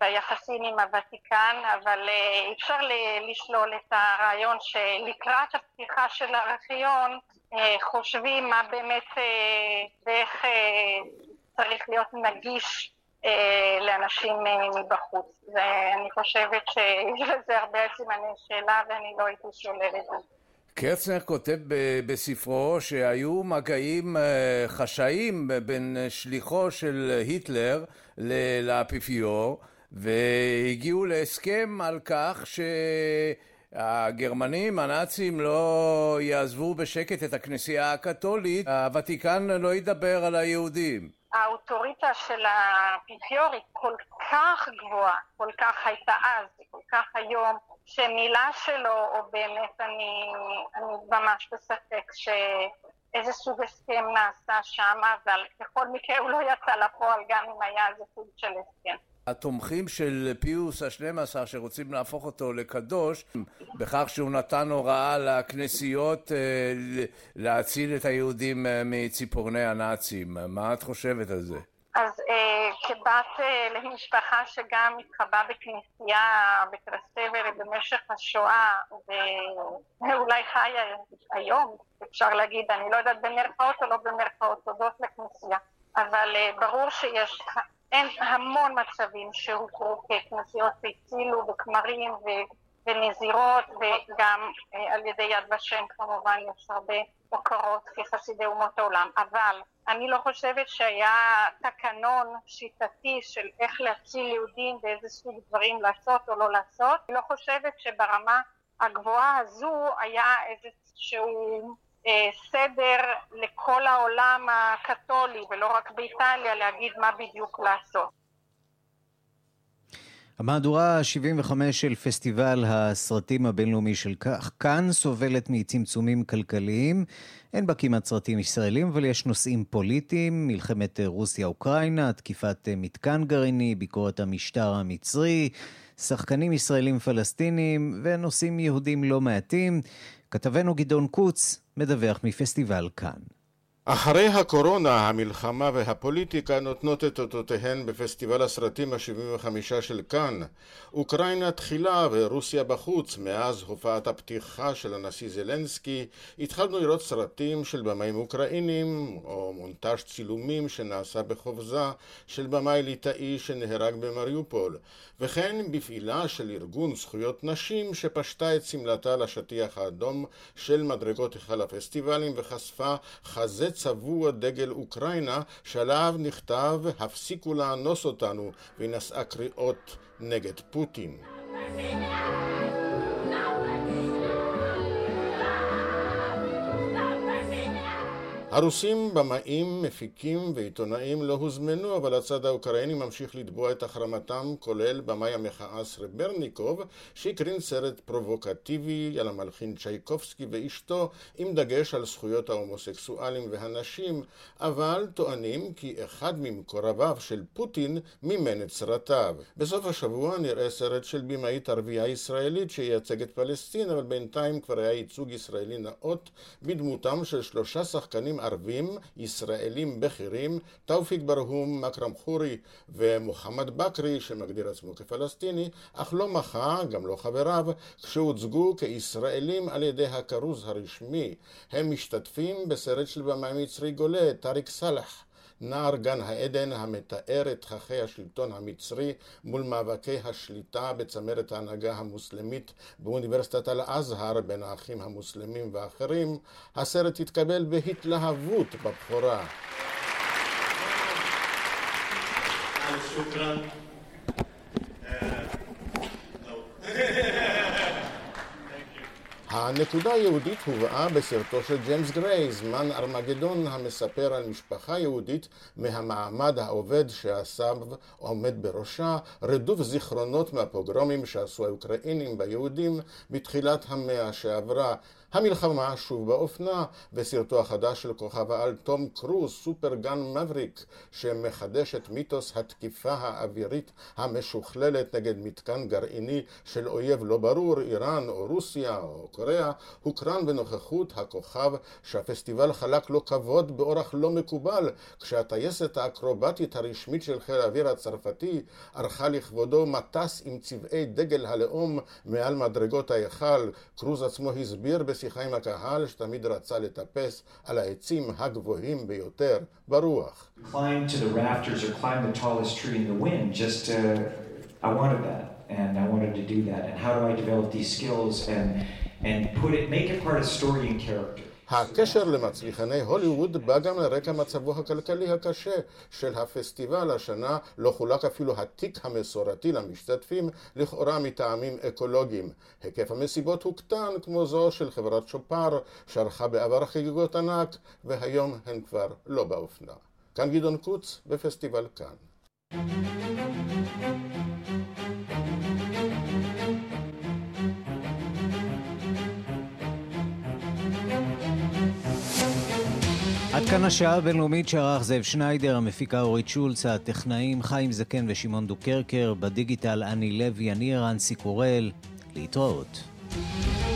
ביחסים עם הוותיקן אבל אה, אפשר לשלול את הרעיון שלקראת הפתיחה של הארכיון אה, חושבים מה באמת ואיך צריך להיות נגיש לאנשים מבחוץ ואני חושבת שיש לזה הרבה סימני שאלה ואני לא הייתי שוללת את זה קרצנר כותב בספרו שהיו מגעים אה, חשאיים בין שליחו של היטלר לאפיפיור והגיעו להסכם על כך שהגרמנים, הנאצים, לא יעזבו בשקט את הכנסייה הקתולית, הוותיקן לא ידבר על היהודים. האוטוריטה של האפיפיור היא כל כך גבוהה, כל כך הייתה אז, כל כך היום. שמילה שלו, או באמת אני, אני ממש בספק שאיזה סוג הסכם נעשה שם, אבל בכל מקרה הוא לא יצא לפועל גם אם היה איזה סוג של הסכם. התומכים של פיוס השנים עשר שרוצים להפוך אותו לקדוש בכך שהוא נתן הוראה לכנסיות אה, להציל את היהודים אה, מציפורני הנאצים. מה את חושבת על זה? אז אה, כבת אה, למשפחה שגם התחבאה בכנסייה בקרסטבר במשך השואה ואולי חיה היום, אפשר להגיד, אני לא יודעת במרכאות או לא במרכאות, תודות לכנסייה, אבל אה, ברור שיש אין המון מצבים שהוכרו ככנסיות והצילו וכמרים ו... ונזירות וגם אה, על ידי יד ושם כמובן יש הרבה הוקרות כחסידי אומות העולם אבל אני לא חושבת שהיה תקנון שיטתי של איך להציל יהודים ואיזה סוג דברים לעשות או לא לעשות. אני לא חושבת שברמה הגבוהה הזו היה איזשהו אה, סדר לכל העולם הקתולי ולא רק באיטליה להגיד מה בדיוק לעשות. המהדורה ה-75 של פסטיבל הסרטים הבינלאומי של כאן סובלת מצמצומים כלכליים. אין בה כמעט סרטים ישראלים, אבל יש נושאים פוליטיים, מלחמת רוסיה-אוקראינה, תקיפת מתקן גרעיני, ביקורת המשטר המצרי, שחקנים ישראלים פלסטינים ונושאים יהודים לא מעטים. כתבנו גדעון קוץ מדווח מפסטיבל כאן. אחרי הקורונה, המלחמה והפוליטיקה נותנות את אותותיהן בפסטיבל הסרטים ה-75 של כאן. אוקראינה תחילה ורוסיה בחוץ. מאז הופעת הפתיחה של הנשיא זלנסקי, התחלנו לראות סרטים של במאים אוקראינים, או מונטאז' צילומים שנעשה בחופזה של במאי ליטאי שנהרג במריופול, וכן בפעילה של ארגון זכויות נשים שפשטה את שמלתה לשטיח האדום של מדרגות היכל הפסטיבלים וחשפה חזה צבוע דגל אוקראינה שעליו נכתב הפסיקו לאנוס אותנו והיא נשאה קריאות נגד פוטין. הרוסים, במאים, מפיקים ועיתונאים לא הוזמנו, אבל הצד האוקראיני ממשיך לתבוע את החרמתם, כולל במאי המחאה סרברניקוב, שהקרין סרט פרובוקטיבי על המלחין צ'ייקובסקי ואשתו, עם דגש על זכויות ההומוסקסואלים והנשים, אבל טוענים כי אחד ממקורביו של פוטין מימן את סרטיו. בסוף השבוע נראה סרט של במאית ערבייה ישראלית שייצג את פלסטין, אבל בינתיים כבר היה ייצוג ישראלי נאות בדמותם של שלושה שחקנים ערבים, ישראלים בכירים, תאופיק ברהום, מכרם חורי ומוחמד בכרי, שמגדיר עצמו כפלסטיני, אך לא מחה, גם לא חבריו, כשהוצגו כישראלים על ידי הכרוז הרשמי. הם משתתפים בסרט של במאי מצרי גולה, טאריק סאלח. נער גן העדן המתאר את תככי השלטון המצרי מול מאבקי השליטה בצמרת ההנהגה המוסלמית באוניברסיטת אל-אזהר בין האחים המוסלמים ואחרים, הסרט התקבל בהתלהבות בבכורה. הנקודה היהודית הובאה בסרטו של ג'יימס גריי, זמן ארמגדון, המספר על משפחה יהודית מהמעמד העובד שהסב עומד בראשה, רדוף זיכרונות מהפוגרומים שעשו האוקראינים ביהודים בתחילת המאה שעברה. המלחמה שוב באופנה, וסרטו החדש של כוכב העל תום קרוז, סופרגן מבריק, שמחדש את מיתוס התקיפה האווירית המשוכללת נגד מתקן גרעיני של אויב לא ברור, איראן או רוסיה או קוריאה, הוקרן בנוכחות הכוכב שהפסטיבל חלק לו כבוד באורח לא מקובל, כשהטייסת האקרובטית הרשמית של חיל האוויר הצרפתי ערכה לכבודו מטס עם צבעי דגל הלאום מעל מדרגות ההיכל. קרוז עצמו הסביר בשיחה עם הקהל שתמיד רצה לטפס על העצים הגבוהים ביותר ברוח. and I wanted to do that. And how do I develop these skills and and put it, make it part of story and character. הקשר למצליחני הוליווד בא גם לרקע מצבו הכלכלי הקשה של הפסטיבל. השנה לא חולק אפילו התיק המסורתי למשתתפים, לכאורה מטעמים אקולוגיים. היקף המסיבות הוקטן, כמו זו של חברת שופר, שערכה בעבר חגיגות ענק, והיום הן כבר לא באופנה. כאן גדעון קוץ בפסטיבל כאן. עד כאן השעה הבינלאומית שערך זאב שניידר, המפיקה אורית שולץ, הטכנאים חיים זקן ושמעון דוקרקר, בדיגיטל אני לוי, אני רנסי קורל, להתראות. thank you